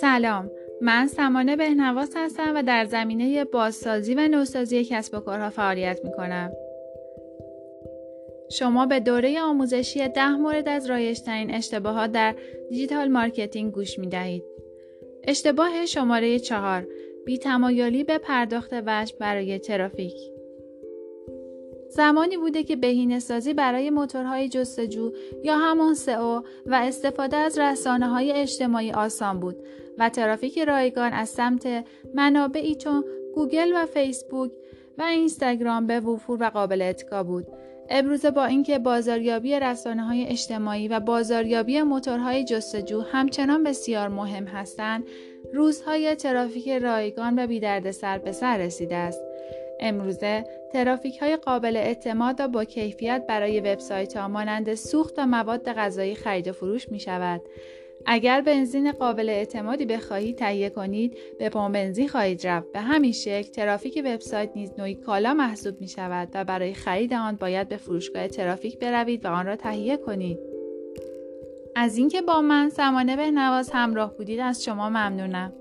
سلام من سمانه بهنواس هستم و در زمینه بازسازی و نوسازی کسب و کارها فعالیت می کنم. شما به دوره آموزشی ده مورد از رایج‌ترین اشتباهات در digital marketing گوش می دهید. اشتباه شماره چهار بی تمایلی به پرداخت وجه برای ترافیک زمانی بوده که بهینه سازی برای موتورهای جستجو یا همان سئو و استفاده از رسانه های اجتماعی آسان بود و ترافیک رایگان از سمت منابعی چون گوگل و فیسبوک و اینستاگرام به وفور و قابل اتکا بود. امروزه با اینکه بازاریابی رسانه های اجتماعی و بازاریابی موتورهای جستجو همچنان بسیار مهم هستند، روزهای ترافیک رایگان و سر به سر رسیده است. امروزه ترافیک های قابل اعتماد و با کیفیت برای وبسایت ها مانند سوخت و مواد غذایی خرید و فروش می شود. اگر بنزین قابل اعتمادی بخواهید تهیه کنید. به پمپ بنزین خواهید رفت. به همین شکل ترافیک وبسایت نیز نوعی کالا محسوب می شود و برای خرید آن باید به فروشگاه ترافیک بروید و آن را تهیه کنید. از اینکه با من سمانه به نواز همراه بودید از شما ممنونم.